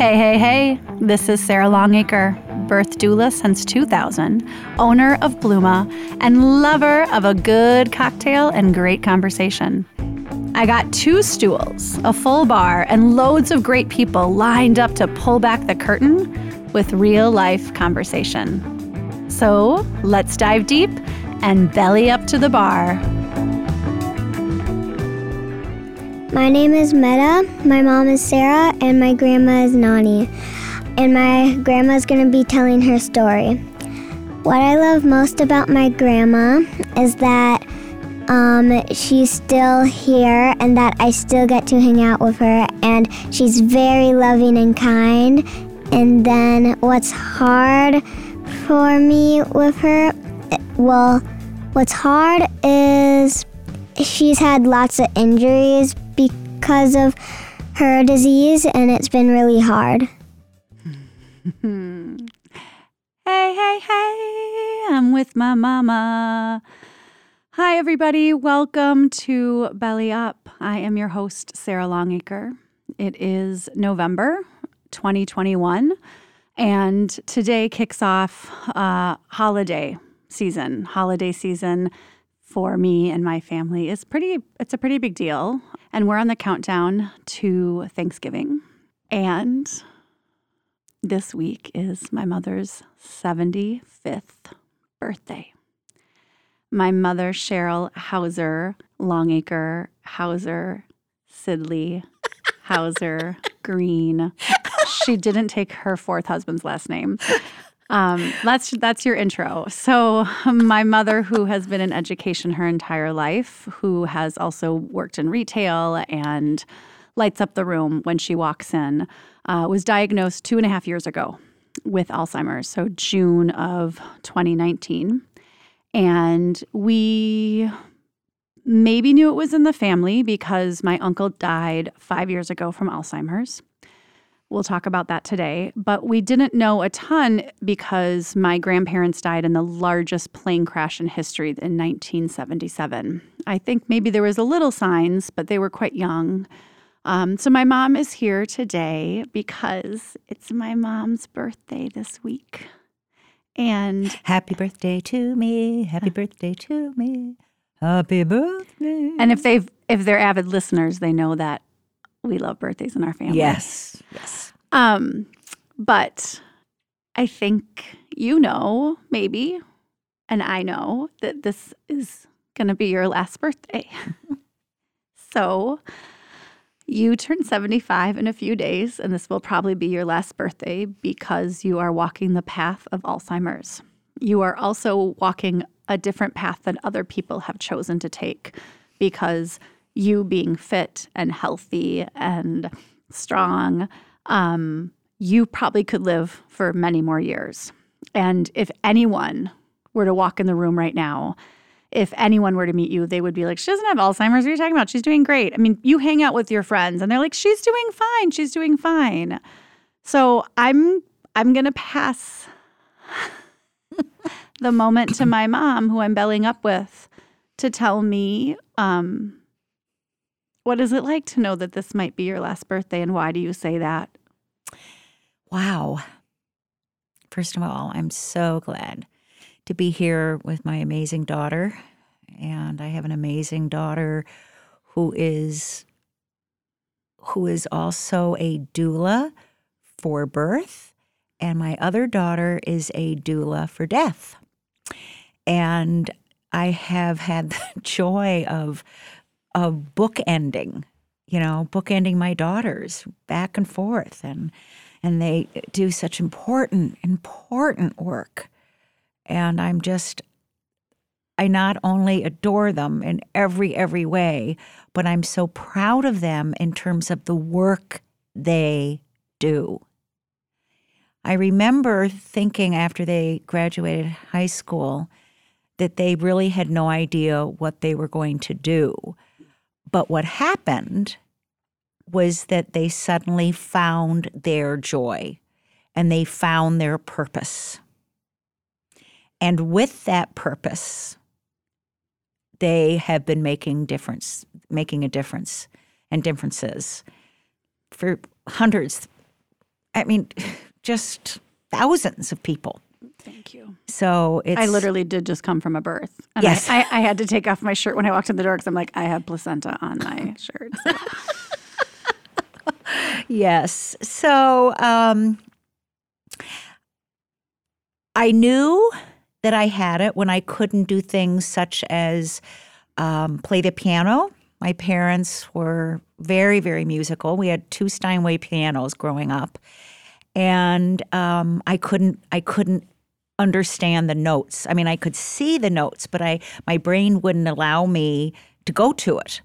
Hey, hey, hey, this is Sarah Longacre, birth doula since 2000, owner of Blooma, and lover of a good cocktail and great conversation. I got two stools, a full bar, and loads of great people lined up to pull back the curtain with real life conversation. So let's dive deep and belly up to the bar. My name is Meta, my mom is Sarah, and my grandma is Nani. And my grandma is going to be telling her story. What I love most about my grandma is that um, she's still here and that I still get to hang out with her, and she's very loving and kind. And then what's hard for me with her, well, what's hard is she's had lots of injuries because of her disease, and it's been really hard. hey, hey, hey, I'm with my mama. Hi, everybody. Welcome to Belly Up. I am your host, Sarah Longacre. It is November 2021, and today kicks off uh, holiday season. Holiday season for me and my family is pretty, it's a pretty big deal. And we're on the countdown to Thanksgiving. And this week is my mother's 75th birthday. My mother, Cheryl Hauser, Longacre, Hauser, Sidley, Hauser, Green. She didn't take her fourth husband's last name. Um, that's that's your intro. So my mother, who has been in education her entire life, who has also worked in retail and lights up the room when she walks in, uh, was diagnosed two and a half years ago with Alzheimer's. So June of 2019, and we maybe knew it was in the family because my uncle died five years ago from Alzheimer's. We'll talk about that today. But we didn't know a ton because my grandparents died in the largest plane crash in history in 1977. I think maybe there was a little signs, but they were quite young. Um, so my mom is here today because it's my mom's birthday this week. And happy birthday to me, happy birthday to me, happy birthday. And if they've if they're avid listeners, they know that we love birthdays in our family. Yes, yes. Um, but I think you know, maybe, and I know that this is going to be your last birthday. so you turn 75 in a few days, and this will probably be your last birthday because you are walking the path of Alzheimer's. You are also walking a different path than other people have chosen to take because you being fit and healthy and strong, um, you probably could live for many more years. And if anyone were to walk in the room right now, if anyone were to meet you, they would be like, She doesn't have Alzheimer's. What are you talking about? She's doing great. I mean, you hang out with your friends and they're like, She's doing fine. She's doing fine. So I'm I'm gonna pass the moment to my mom, who I'm belling up with, to tell me um, what is it like to know that this might be your last birthday and why do you say that? Wow. First of all, I'm so glad to be here with my amazing daughter. And I have an amazing daughter who is who is also a doula for birth and my other daughter is a doula for death. And I have had the joy of of bookending, you know, bookending my daughters back and forth and and they do such important important work. And I'm just I not only adore them in every every way, but I'm so proud of them in terms of the work they do. I remember thinking after they graduated high school that they really had no idea what they were going to do. But what happened was that they suddenly found their joy and they found their purpose. And with that purpose, they have been making difference, making a difference and differences for hundreds I mean, just thousands of people. Thank you. So it's I literally did just come from a birth. And Yes. I, I, I had to take off my shirt when I walked in the door because I'm like, I have placenta on my shirt. So. Yes. So um, I knew that I had it when I couldn't do things such as um, play the piano. My parents were very, very musical. We had two Steinway pianos growing up, and um, I couldn't. I couldn't understand the notes. I mean, I could see the notes, but I my brain wouldn't allow me to go to it.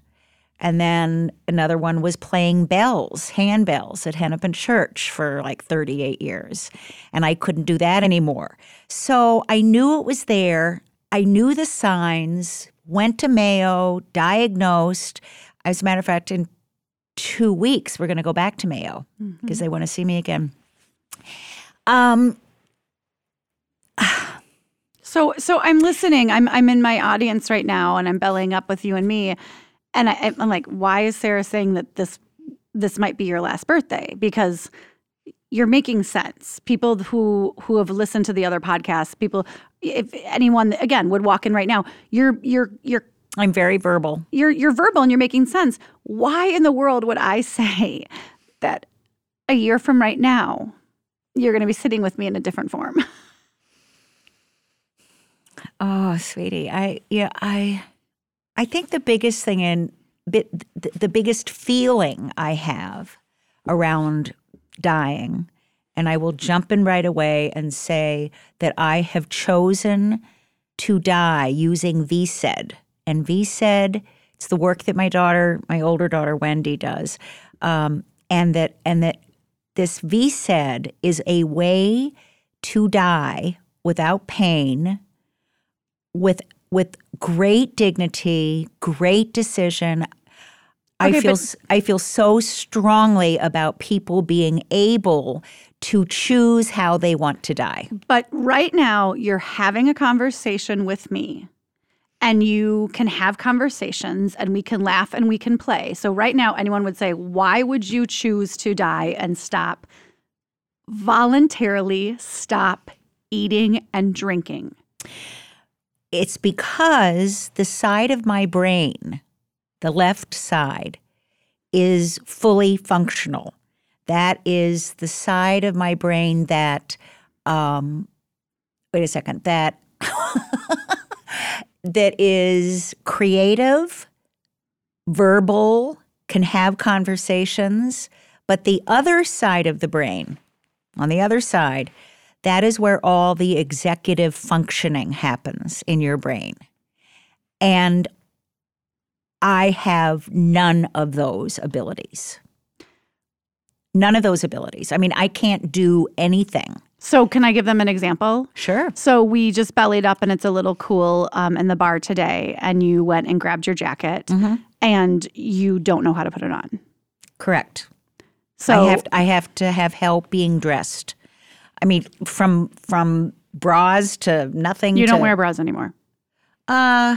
And then another one was playing bells, handbells at Hennepin Church for like 38 years. And I couldn't do that anymore. So I knew it was there. I knew the signs, went to Mayo, diagnosed. As a matter of fact, in two weeks, we're going to go back to Mayo because they want to see me again. Um, So so I'm listening. I'm I'm in my audience right now, and I'm bellying up with you and me, and I, I'm like, why is Sarah saying that this this might be your last birthday? Because you're making sense. People who who have listened to the other podcasts, people, if anyone again would walk in right now, you're you're you're I'm very verbal. you're you're verbal and you're making sense. Why in the world would I say that a year from right now you're going to be sitting with me in a different form? Oh, sweetie, I yeah, I I think the biggest thing and bit the, biggest feeling I have around dying, and I will jump in right away and say that I have chosen to die using VSED. And VSED, it's the work that my daughter, my older daughter Wendy, does, um, and that and that this VSED is a way to die without pain with with great dignity, great decision. I feel but- I feel so strongly about people being able to choose how they want to die. But right now, you're having a conversation with me, and you can have conversations, and we can laugh and we can play. So, right now, anyone would say, Why would you choose to die and stop? Voluntarily stop eating and drinking. It's because the side of my brain, the left side, is fully functional. That is the side of my brain that, um, wait a second, that that is creative, verbal, can have conversations, but the other side of the brain, on the other side, that is where all the executive functioning happens in your brain. And I have none of those abilities. None of those abilities. I mean, I can't do anything. So, can I give them an example? Sure. So, we just bellied up, and it's a little cool um, in the bar today, and you went and grabbed your jacket, and you don't know how to put it on. Correct. So, I have I have to have help being dressed. I mean, from from bras to nothing. you don't to- wear bras anymore. Uh,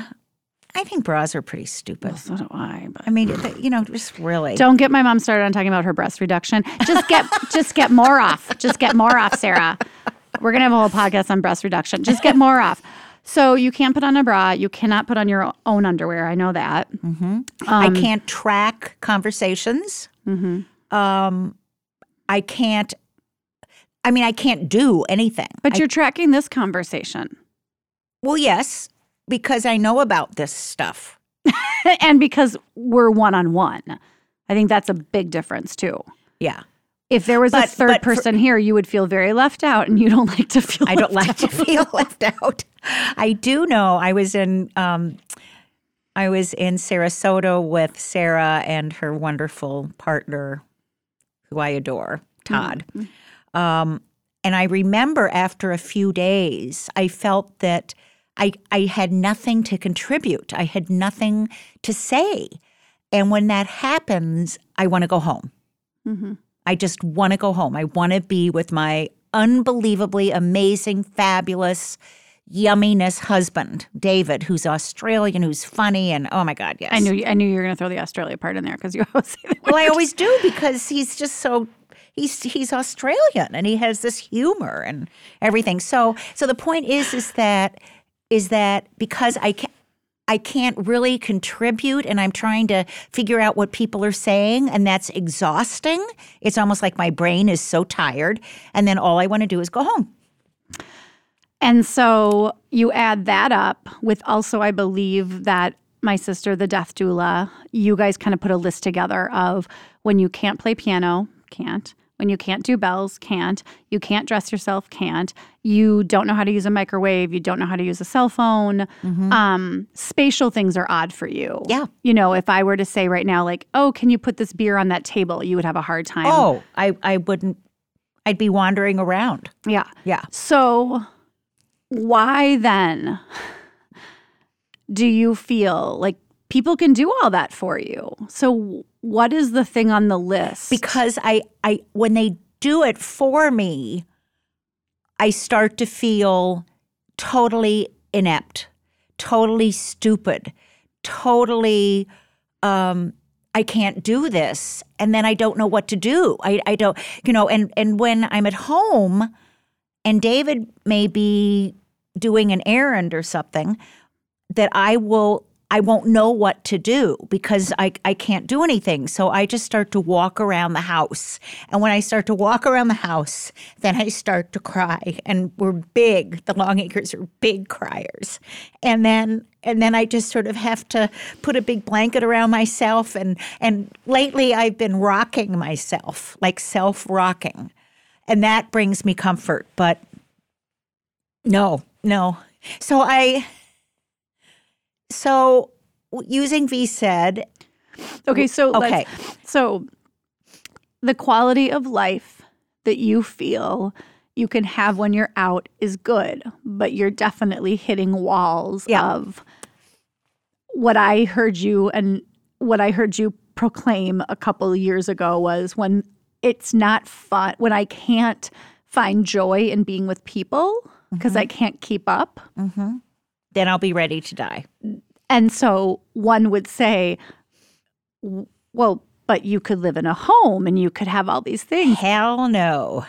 I think bras are pretty stupid. So do I. But I mean, you know, just really. Don't get my mom started on talking about her breast reduction. Just get just get more off. Just get more off, Sarah. We're gonna have a whole podcast on breast reduction. Just get more off. So you can't put on a bra. You cannot put on your own underwear. I know that. I Um, can't track conversations. Um, I can't. I mean, I can't do anything. But I- you're tracking this conversation, well, yes, because I know about this stuff. and because we're one on one, I think that's a big difference too. Yeah, If there was a third but for- person here, you would feel very left out, and you don't like to feel. I don't like to feel left out. I do know. I was in. Um, I was in Sarasota with Sarah and her wonderful partner, who I adore, Todd. Um, and I remember after a few days, I felt that I, I had nothing to contribute. I had nothing to say. And when that happens, I want to go home. Mm-hmm. I just want to go home. I want to be with my unbelievably amazing, fabulous, yumminess husband, David, who's Australian, who's funny, and oh my God, yes. I knew. I knew you were going to throw the Australia part in there because you always say that. Well, I always do because he's just so he's he's Australian and he has this humor and everything. So so the point is is that is that because I can I can't really contribute and I'm trying to figure out what people are saying and that's exhausting. It's almost like my brain is so tired and then all I want to do is go home. And so you add that up with also, I believe that my sister, the death doula, you guys kind of put a list together of when you can't play piano, can't. When you can't do bells, can't. You can't dress yourself, can't. You don't know how to use a microwave. You don't know how to use a cell phone. Um, spatial things are odd for you. Yeah. You know, if I were to say right now, like, oh, can you put this beer on that table? You would have a hard time. Oh, I I wouldn't I'd be wandering around. yeah. Yeah. So, why then do you feel like people can do all that for you? So, what is the thing on the list? because I I when they do it for me, I start to feel totally inept, totally stupid, totally um I can't do this and then I don't know what to do. I I don't you know and and when I'm at home and David may be doing an errand or something that I will I won't know what to do because I I can't do anything. So I just start to walk around the house. And when I start to walk around the house, then I start to cry. And we're big. The Longacres are big criers. And then and then I just sort of have to put a big blanket around myself and and lately I've been rocking myself, like self-rocking. And that brings me comfort, but no, no. So I so using VSED, okay, so okay. so the quality of life that you feel you can have when you're out is good, but you're definitely hitting walls Yeah. of what I heard you and what I heard you proclaim a couple of years ago was when it's not fun, when I can't find joy in being with people because mm-hmm. I can't keep up. Mm-hmm. Then I'll be ready to die. And so one would say, well, but you could live in a home and you could have all these things. Hell no.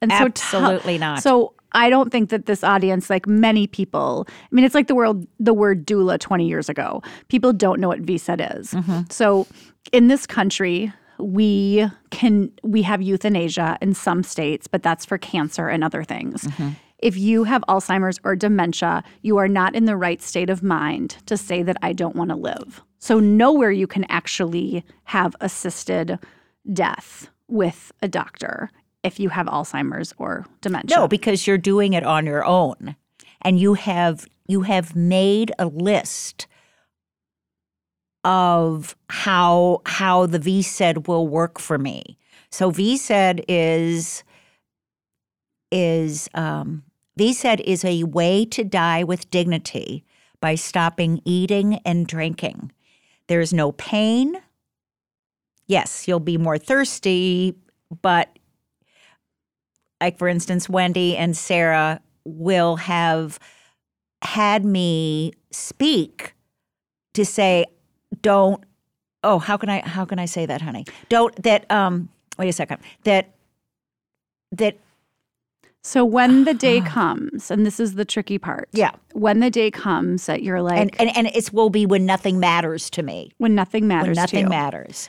And so tell- Absolutely not. So I don't think that this audience, like many people, I mean, it's like the world, the word doula 20 years ago. People don't know what VSED is. Mm-hmm. So in this country, we can we have euthanasia in some states, but that's for cancer and other things. Mm-hmm. If you have Alzheimer's or dementia, you are not in the right state of mind to say that I don't want to live. So nowhere you can actually have assisted death with a doctor if you have Alzheimer's or dementia. No, because you're doing it on your own. And you have you have made a list of how how the VSED will work for me. So VSED is is um, VSED is a way to die with dignity by stopping eating and drinking. There's no pain. Yes, you'll be more thirsty, but like for instance, Wendy and Sarah will have had me speak to say, don't oh, how can I how can I say that, honey? Don't that um wait a second. That that So when the day comes, and this is the tricky part. Yeah. When the day comes that you're like, and, and and it will be when nothing matters to me. when nothing matters when nothing matters.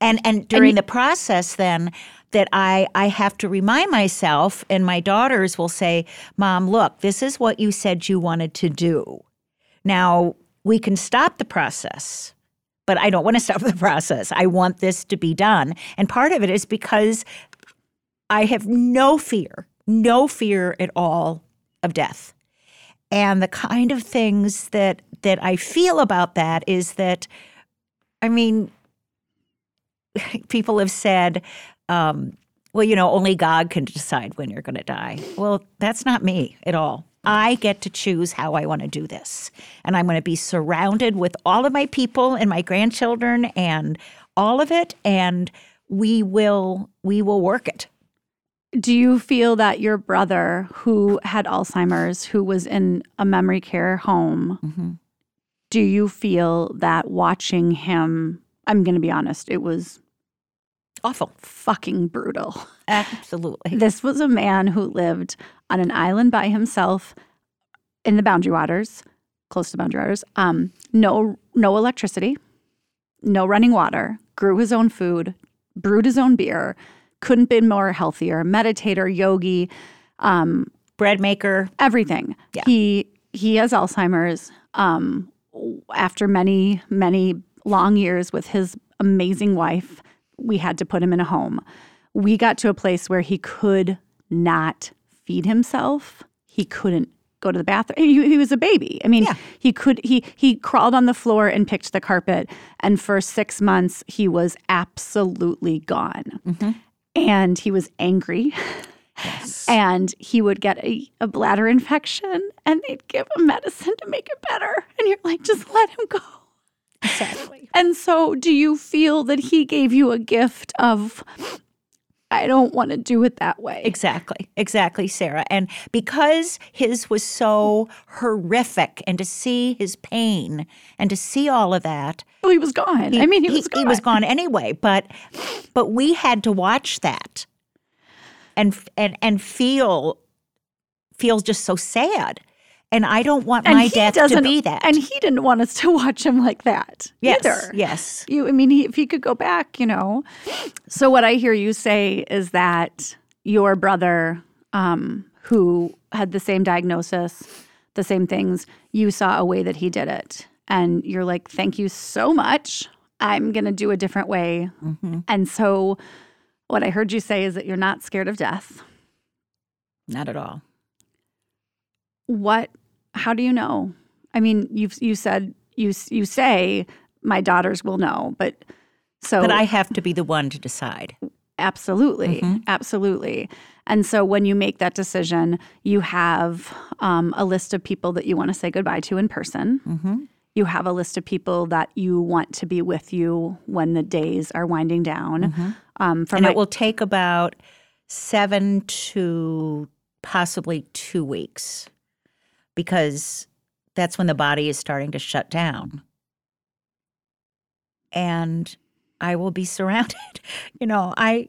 And and during you- the process then that I I have to remind myself and my daughters will say, "Mom, look, this is what you said you wanted to do. Now, we can stop the process." But I don't want to stop the process. I want this to be done. And part of it is because I have no fear, no fear at all of death. And the kind of things that that I feel about that is that I mean, people have said, um, well, you know, only God can decide when you're going to die. Well, that's not me at all. I get to choose how I want to do this. And I'm going to be surrounded with all of my people and my grandchildren and all of it and we will we will work it. Do you feel that your brother, who had Alzheimer's, who was in a memory care home, Mm-hmm. do you feel that watching him? I'm going to be honest, it was Awful. fucking brutal. Absolutely. This was a man who lived on an island by himself in the Boundary Waters, close to Boundary Waters. Um, no, no electricity, no running water. Grew his own food, brewed his own beer. Couldn't be more healthier. Meditator, yogi, um, Bread maker. everything. Yeah. He he has Alzheimer's. Um, after many many long years with his amazing wife, we had to put him in a home. We got to a place where he could not feed himself. He couldn't go to the bathroom. He, he was a baby. I mean, Yeah. he could he he crawled on the floor and picked the carpet. And for six months, he was absolutely gone. And he was angry. And he would get a, a bladder infection and they'd give him medicine to make it better. And you're like, just let him go. Exactly. And so, do you feel that he gave you a gift of, I don't want to do it that way? Exactly, exactly, Sarah. And because his was so horrific, and to see his pain and to see all of that, Well, he was gone. I mean, he, was gone. He was gone anyway. But but we had to watch that, and and and feel feels just so sad. And I don't want And my death to be that. And he didn't want us to watch him like that yes, either. yes, You, I mean, he, if he could go back, you know. So what I hear you say is that your brother, um, who had the same diagnosis, the same things, you saw a way that he did it, and you're like, "Thank you so much. I'm gonna do a different way." hmm And so, what I heard you say is that you're not scared of death. not at all. What? How do you know? I mean, you've you said you you say my daughters will know, but so But I have to be the one to decide. Absolutely. Mhm. Absolutely. And so when you make that decision, you have um, a list of people that you want to say goodbye to in person. hmm You have a list of people that you want to be with you when the days are winding down. Mhm. Um, and my, it will take about seven to possibly two weeks because that's when the body is starting to shut down. And I will be surrounded. You know, I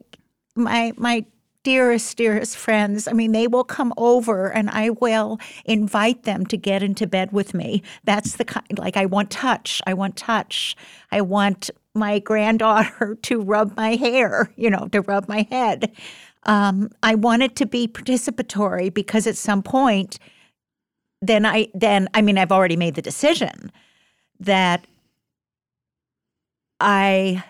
my my dearest, dearest friends, I mean, they will come over and I will invite them to get into bed with me. That's the kind like I want touch. I want touch. I want my granddaughter to rub my hair, you know, to rub my head. Um, I want it to be participatory because at some point, then I then I mean I've already made the decision that I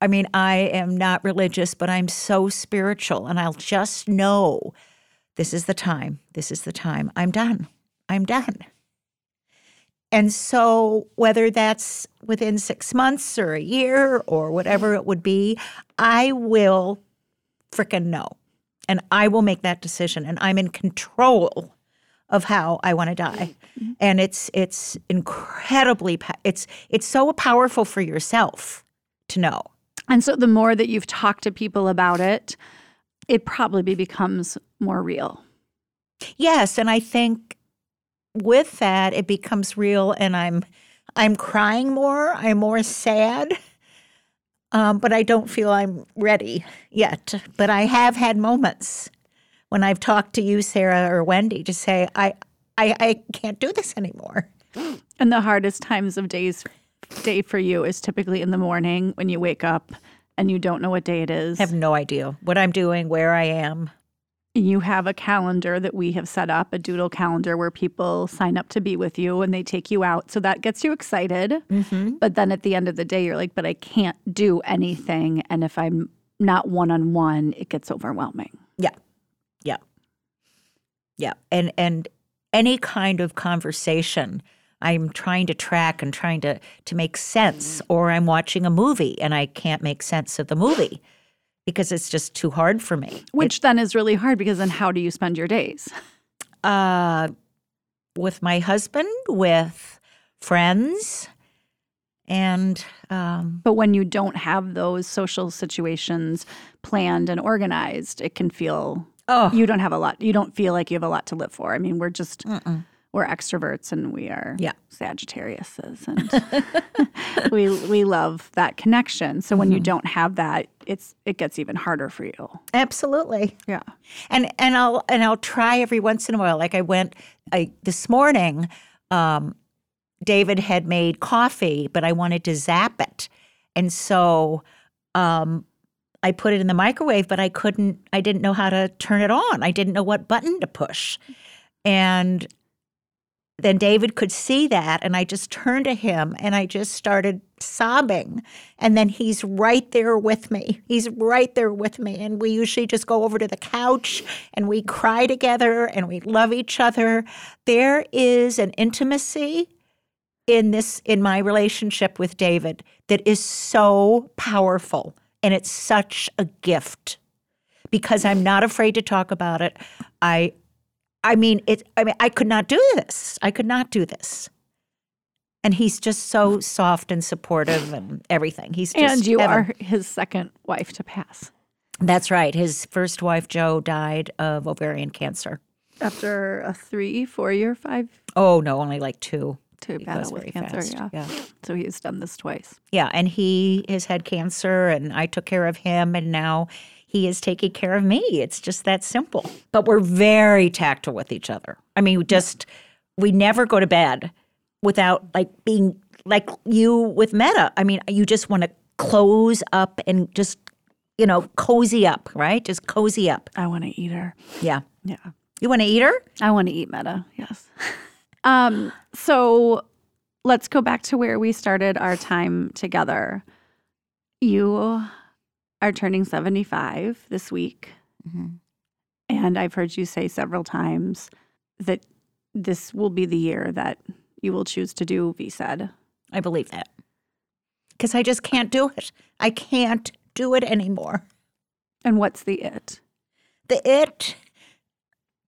I mean I am not religious but I'm so spiritual and I'll just know this is the time. This is the time. I'm done. I'm done. And so, whether that's within six months or a year or whatever it would be, I will frickin' know. And I will make that decision. And I'm in control of how I want to die. Mm-hmm. And it's it's incredibly it's it's so powerful for yourself to know. and so the more that you've talked to people about it, it probably becomes more real. Yes, and I think with that it becomes real and I'm I'm crying more, I'm more sad. Um, but I don't feel I'm ready yet. But I have had moments when I've talked to you, Sarah or Wendy, to say I I, I can't do this anymore. And the hardest times of days day for you is typically in the morning when you wake up and you don't know what day it is. I have no idea what I'm doing, where I am. You have a calendar that we have set up, a doodle calendar where people sign up to be with you and they take you out. So that gets you excited. Mm-hmm. But then at the end of the day, you're like, but I can't do anything. And if I'm not one on one, it gets overwhelming. Yeah. Yeah. Yeah. And and any kind of conversation I'm trying to track and trying to to make sense or I'm watching a movie and I can't make sense of the movie because it's just too hard for me. Which then is really hard because then how do you spend your days? uh with my husband, with friends and um But when you don't have those social situations planned and organized, it can feel oh you don't have a lot. You don't feel like you have a lot to live for. I mean, we're just mm-mm. We're extroverts and we are Yeah. Sagittariuses, and we we love that connection. So when you don't have that, it's it gets even harder for you. Absolutely. Yeah. and and I'll and I'll try every once in a while. Like I went I this morning, um, David had made coffee, but I wanted to zap it, and so um, I put it in the microwave, but I couldn't. I didn't know how to turn it on. I didn't know what button to push, and then David could see that, and I just turned to him and I just started sobbing. And then he's right there with me. He's right there with me. And we usually just go over to the couch and we cry together and we love each other. There is an intimacy in this in my relationship with David that is so powerful and it's such a gift because I'm not afraid to talk about it. I I mean it I mean I could not do this. I could not do this. And he's just so soft and supportive and everything. He's just And you heaven. are his second wife to pass That's right. His first wife Joe died of ovarian cancer. after a three, four year, five Oh no, only like 2. to It goes battle with cancer. fast. Yeah. yeah. So he's done this twice. Yeah, and he has had cancer, and I took care of him, and now he is taking care of me. It's just that simple. But we're very tactile with each other. I mean, we just we never go to bed without like being like you with Meta. I mean, you just want to close up and just you know cozy up, right? Just cozy up. I want to eat her. Yeah. Yeah. You want to eat her? I want to eat meta. Yes. um, so let's go back to where we started our time together. You are turning 75 this week. Mm-hmm. And I've heard you say several times that this will be the year that you will choose to do VSED. I believe that because I just can't do it. I can't do it anymore. And what's the it? the it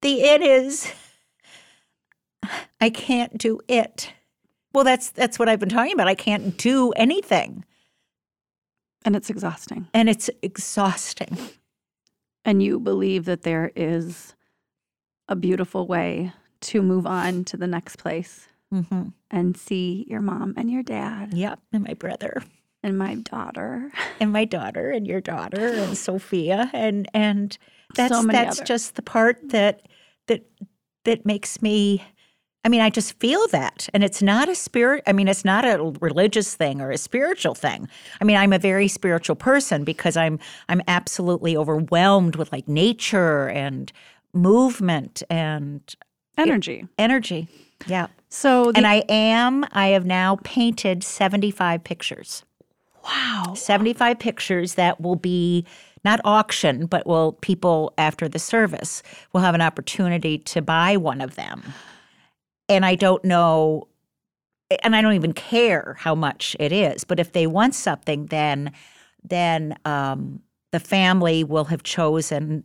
the it is i can't do it well that's that's what i've been talking about i can't do anything And it's exhausting. and it's exhausting And you believe that there is a beautiful way to move on to the next place mm-hmm. and see your mom and your dad yep and my brother and my daughter. and my daughter and your daughter and sophia and and that's So that's other- just the part that that that makes me I mean, I just feel that. And it's not a spirit, I mean, it's not a religious thing or a spiritual thing. I mean, I'm a very spiritual person because I'm I'm absolutely overwhelmed with like nature and movement and Energy. energy. Yeah. So the, And I am, I have now painted 75 pictures. wow. 75 pictures that will be not auction, but will people after the service will have an opportunity to buy one of them. And I don't know, and I don't even care how much it is, but if they want something, then then um, the family will have chosen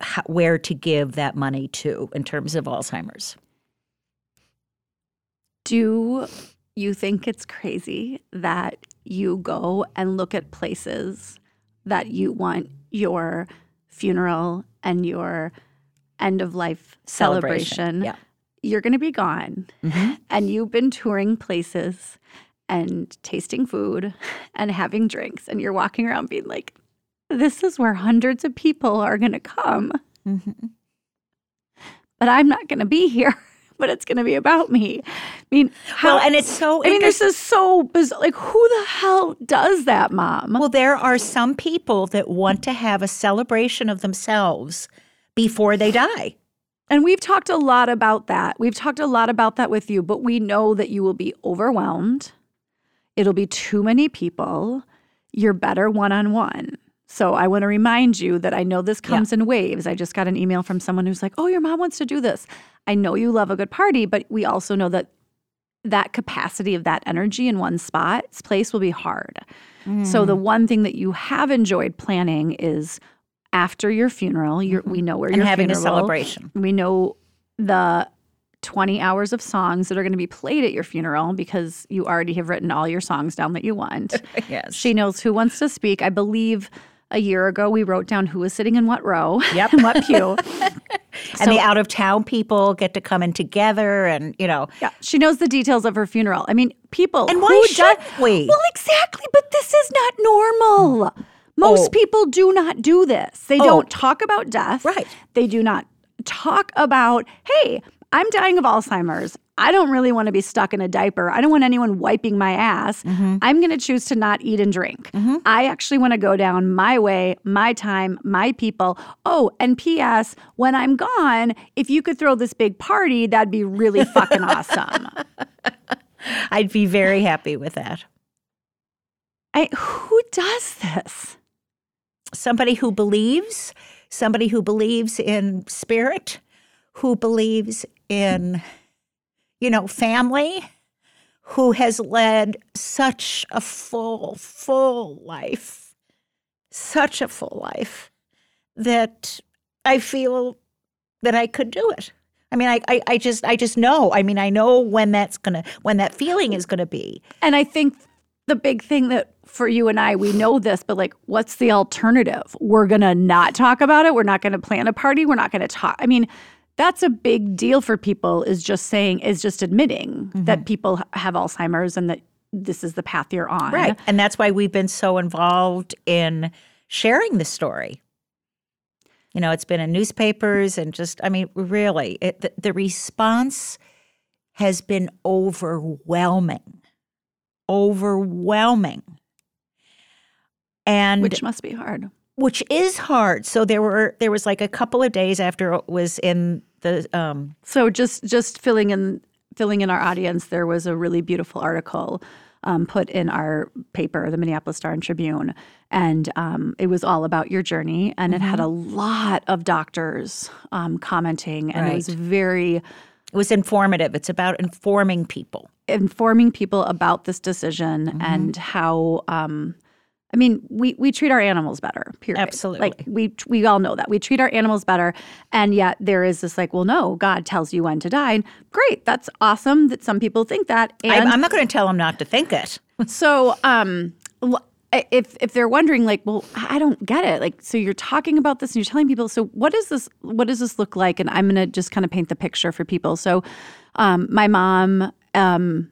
how, where to give that money to in terms of Alzheimer's. Do you think it's crazy that you go and look at places that you want your funeral and your end of life celebration? Yeah. You're going to be gone. Mhm. And you've been touring places and tasting food and having drinks. And you're walking around being like, this is where hundreds of people are going to come. Mhm. But I'm not going to be here. But it's going to be about me. I mean, how? Well, and it's so I mean, this is so bizarre. Like, who the hell does that, mom? Well, there are some people that want to have a celebration of themselves before they die. And we've talked a lot about that. We've talked a lot about that with you, but we know that you will be overwhelmed. It'll be too many people. You're better one on one. So I want to remind you that I know this comes in waves. I just got an email from someone who's like, "Oh, your mom wants to do this." I know you love a good party, but we also know that that capacity of that energy in one spot place will be hard. So the mm. one thing that you have enjoyed planning is after your funeral, you're, mm-hmm. we know where And your having a celebration. We know the 20 hours of songs that are going to be played at your funeral because you already have written all your songs down that you want. Yes. She knows who wants to speak. I believe a year ago we wrote down who was sitting in what row Yep. and what pew. and the out of town people get to come in together, and you know, Yeah, she knows the details of her funeral. I mean, people And why does- shouldn't we? Well, exactly, but this is not normal. Mm. Most Oh. people do not do this. They Oh. don't talk about death. Right. They do not talk about, hey, I'm dying of Alzheimer's. I don't really want to be stuck in a diaper. I don't want anyone wiping my ass. Mm-hmm. I'm going to choose to not eat and drink. I actually want to go down my way, my time, my people. Oh, and P.S., when I'm gone, if you could throw this big party, that'd be really fucking awesome. I'd be very happy with that. I, who does this? Somebody who believes, somebody who believes in spirit, who believes in, you know, family, who has led such a full, full life, such a full life that I feel that I could do it. I mean, I, I, I just, I just know. I mean, I know when that's gonna, when that feeling is gonna be. And I think the big thing that for you and I, we know this, but like, what's the alternative? We're going to not talk about it. We're not going to plan a party. We're not going to talk. I mean, that's a big deal for people is just saying, is just admitting mm-hmm. that people have Alzheimer's and that this is the path you're on. Right. And that's why we've been so involved in sharing the story. You know, it's been in newspapers and just, I mean, really, it, the, the response has been overwhelming. Overwhelming. And Which must be hard. which is hard. So there were there was like a couple of days after it was in the um So just just filling in filling in our audience, there was a really beautiful article um, put in our paper, the Minneapolis Star and Tribune, and um, it was all about your journey, and it had a lot of doctors um, commenting, and it was very it was informative. It's about informing people. informing people about this decision and how. I mean, we, we treat our animals better. Period. Absolutely. Like we we all know that we treat our animals better, and yet there is this like, well, no, God tells you when to die. And great, that's awesome that some people think that. I, And I'm not going to tell them not to think it. so, um, if if they're wondering, like, well, I don't get it. Like, so you're talking about this and you're telling people. So, what is this? What does this look like? And I'm gonna just kind of paint the picture for people. So, um, my mom um,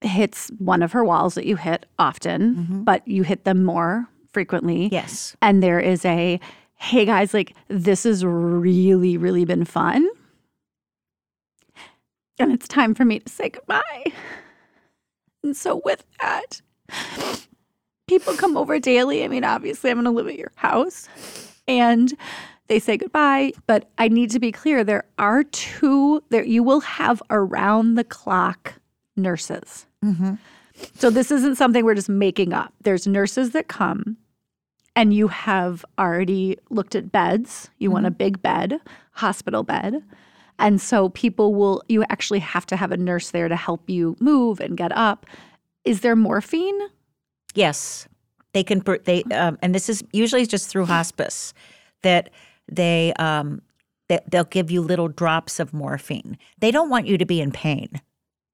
hits one of her walls that you hit often, mm-hmm. but you hit them more frequently. Yes. And there is a, hey guys, like this has really, really been fun. And it's time for me to say goodbye. And so, with that, people come over daily. I mean, obviously, I'm going to live at your house and they say goodbye. But I need to be clear there are two, there you will have around the clock nurses. So, this isn't something we're just making up. There's nurses that come and you have already looked at beds. You want a big bed, hospital bed. And so people will, you actually have to have a nurse there to help you move and get up. Is there morphine? Yes, they can. They um, and this is usually just through hospice that they um, they, they'll give you little drops of morphine. They don't want you to be in pain.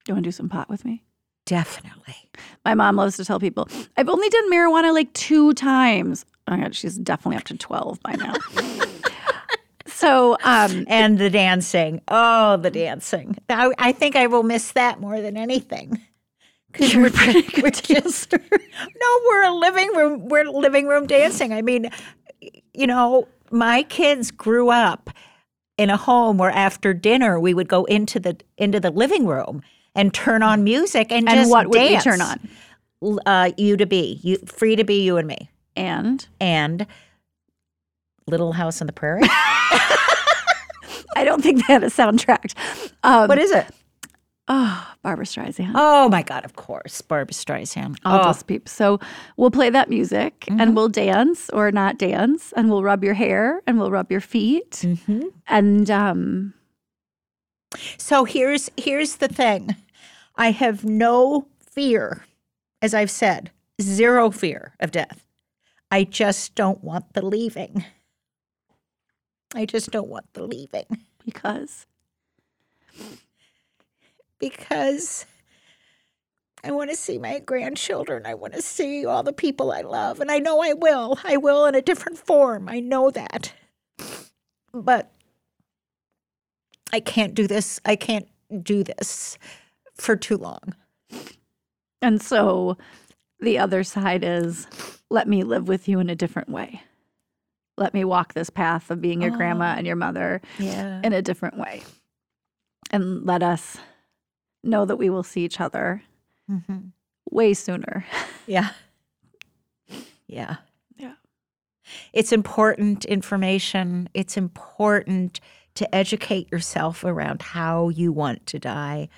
Do you want to do some pot with me? Definitely. My mom loves to tell people, I've only done marijuana like two times. Oh my God, she's definitely up to 12 by now. so, um, And the dancing. Oh, the dancing. I, I think I will miss that more than anything. Because we're, pretty good we're just no, we're a living room. We're living room dancing. I mean, you know, my kids grew up in a home where after dinner we would go into the into the living room and turn on music and, and just what would you dance. turn on? Uh, you to be you, free to be you and me And and Little House on the Prairie. I don't think they had a soundtrack. Um, what is it? oh, Barbra Streisand. Oh my God! Of course, Barbra Streisand. I'll oh, just peep. So we'll play that music and we'll dance or not dance and we'll rub your hair and we'll rub your feet. And um, So here's here's the thing. I have no fear, as I've said, zero fear of death. I just don't want the leaving. I just don't want the leaving because because I want to see my grandchildren. I want to see all the people I love, and I know I will. I will in a different form. I know that. But I can't do this. I can't do this for too long. And so the other side is let me live with you in a different way. Let me walk this path of being your grandma and your mother Yeah. in a different way. And let us know that we will see each other hmm way sooner. Yeah. Yeah. Yeah. It's important information. It's important to educate yourself around how you want to die.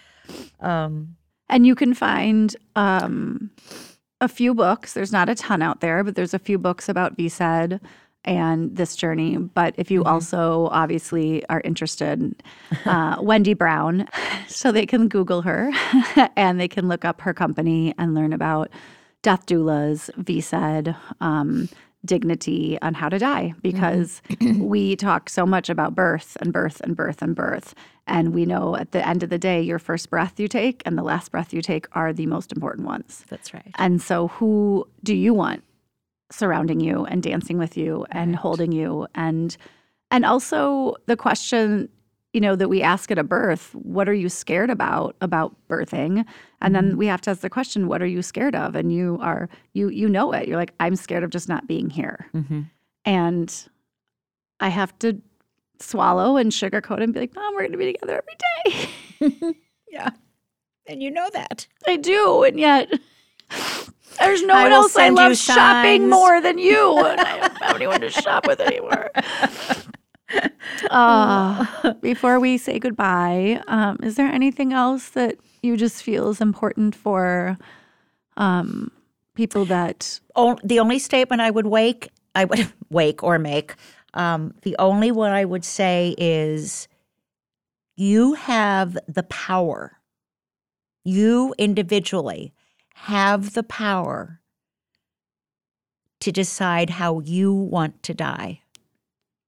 Um, And you can find um, a few books. There's not a ton out there, but there's a few books about VSED and this journey. But if you also obviously are interested, uh, Wendy Brown, so they can Google her and they can look up her company and learn about death doulas, VSED, um, dignity on how to die mm-hmm. because we talk so much about birth and birth and birth and birth. And we know at the end of the day, your first breath you take and the last breath you take are the most important ones. that's right. And so, who do you want surrounding you and dancing with you and Right. holding you? And and also the question, you know, that we ask at a birth: What are you scared about about birthing? And then we have to ask the question: What are you scared of? And you are you you know it. You're like, I'm scared of just not being here. Mm-hmm. And I have to swallow and sugarcoat and be like, Mom, we're going to be together every day. Yeah. And you know that. I do, and yet there's no I one else I love shopping more than you. And I don't have anyone to shop with anymore. Uh, before we say goodbye, um, is there anything else that you just feel is important for um, people that? O- the only statement I would wake, I would wake or make, um, the only one I would say is you have the power. You individually have the power to decide how you want to die.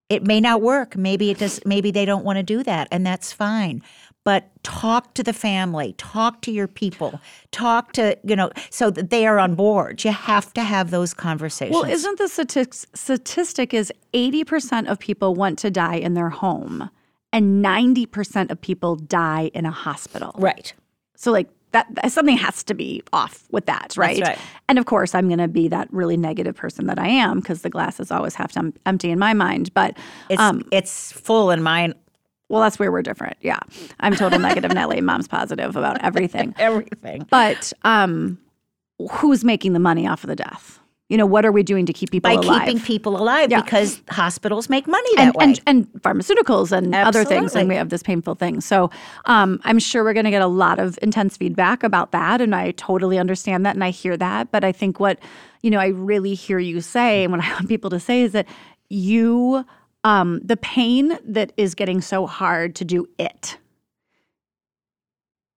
It may not work. Maybe it does. Maybe they don't want to do that, and that's fine. But talk to the family, talk to your people, talk to you know, so that they are on board. You have to have those conversations. Well, isn't the statis- statistic is eighty percent of people want to die in their home, and ninety percent of people die in a hospital. right? So like that, that- something has to be off with that, right? right. And of course, I'm going to be that really negative person that I am because the glass is always half em- empty in my mind. But It's it's full in mine. well, that's where we're different. Yeah, I'm total negative Nelly. Mom's positive about everything. Everything But um, who's making the money off of the death? You know, what are we doing to keep people alive? by alive? keeping people alive Yeah. because hospitals make money that and, way. and and pharmaceuticals and other things, and we have this painful thing. So um, I'm sure we're going to get a lot of intense feedback about that, and I totally understand that, and I hear that. But I think what you know, I really hear you say, and what I want people to say is that you, um, the pain that is getting so hard to do it,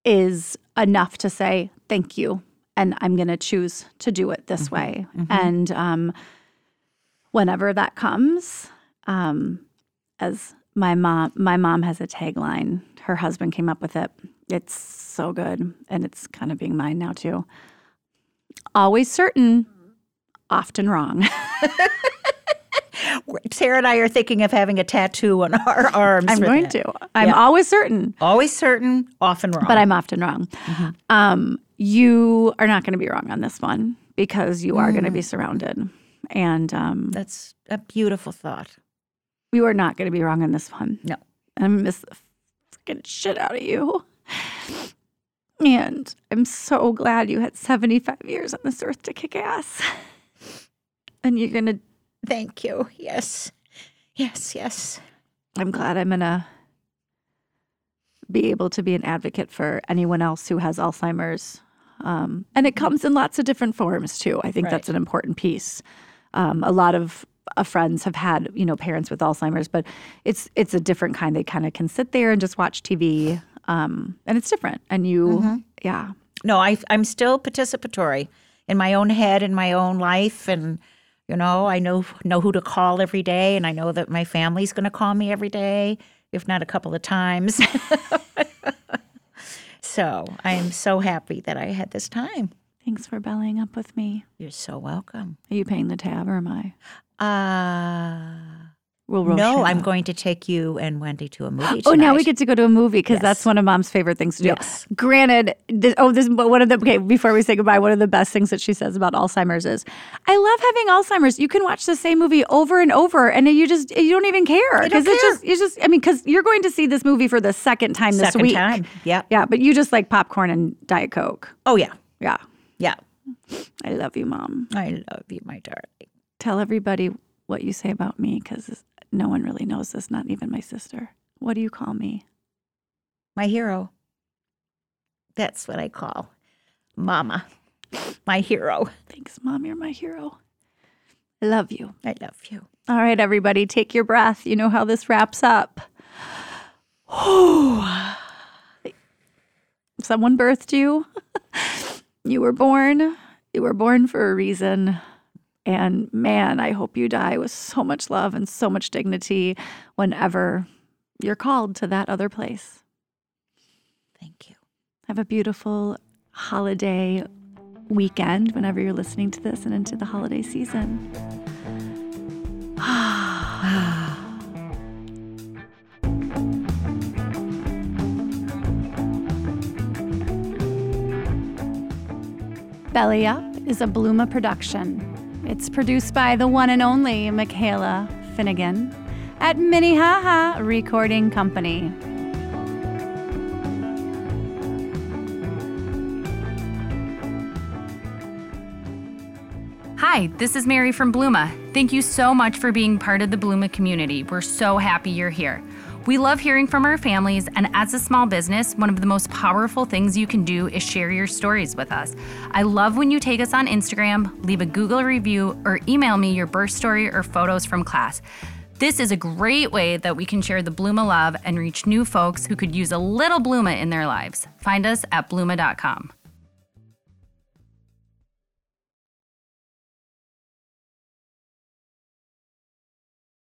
is enough to say thank you, and I'm going to choose to do it this way, and um, whenever that comes um, as my mom my mom has a tagline her husband came up with it. It's so good and it's kind of being mine now too. Always certain often wrong. Sarah and I are thinking of having a tattoo on our arms. i'm going that. to. I'm Yeah. always certain. Always certain, often wrong. but i'm often wrong. Um, you are not going to be wrong on this one because you are going to be surrounded and um, That's a beautiful thought. you are not going to be wrong on this one No. I'm miss the fucking shit out of you. And I'm so glad you had 75 years on this earth to kick ass. And you're going to, Thank you. Yes. Yes, yes. I'm glad I'm going to be able to be an advocate for anyone else who has Alzheimer's. Um, and it comes in lots of different forms too. I think Right. that's an important piece. Um, a lot of uh, friends have had, you know, parents with Alzheimer's, but it's it's a different kind. They kind of can sit there and just watch TV, um, and it's different. And you, yeah, No, I, I'm still participatory in my own head, in my own life, and you know, I know know who to call every day, and I know that my family's going to call me every day, if not a couple of times. so I am so happy that I had this time. thanks for bellying up with me. You're so welcome. Are you paying the tab or am I? Uh We'll no, Rochelle. I'm going to take you and Wendy to a movie. Oh, now we get to go to a movie because that's one of mom's favorite things to do. Yes. Granted, this, oh, this is one of the okay. Before we say goodbye, one of the best things that she says about Alzheimer's is, "I love having Alzheimer's. You can watch the same movie over and over, and you just you don't even care don't because it's care. just it's just I mean because you're going to see this movie for the second time this Second week. time. Yeah. Yeah, but you just like popcorn and diet coke. Oh yeah. Yeah, Yeah. I love you, mom. I love you, my darling. Tell everybody what you say about me because no one really knows this, not even my sister. What do you call me? My hero. That's what I call Mama. My hero. Thanks, mom. You're my hero. I love you. I love you. All right, everybody, take your breath. You know how this wraps up. Someone birthed you. you were born. You were born for a reason. And man, I hope you die with so much love and so much dignity whenever you're called to that other place. Thank you. Have a beautiful holiday weekend whenever you're listening to this and into the holiday season. Belly Up is a Blooma production. It's produced by the one and only Michaela Finnegan at Minnehaha Recording Company. Hi, this is Mary from Blooma. Thank you so much for being part of the Blooma community. We're so happy you're here. We love hearing from our families, and as a small business, one of the most powerful things you can do is share your stories with us. I love when you take us on Instagram, leave a Google review, or email me your birth story or photos from class. This is a great way that we can share the Blooma love and reach new folks who could use a little Blooma in their lives. Find us at blooma.com.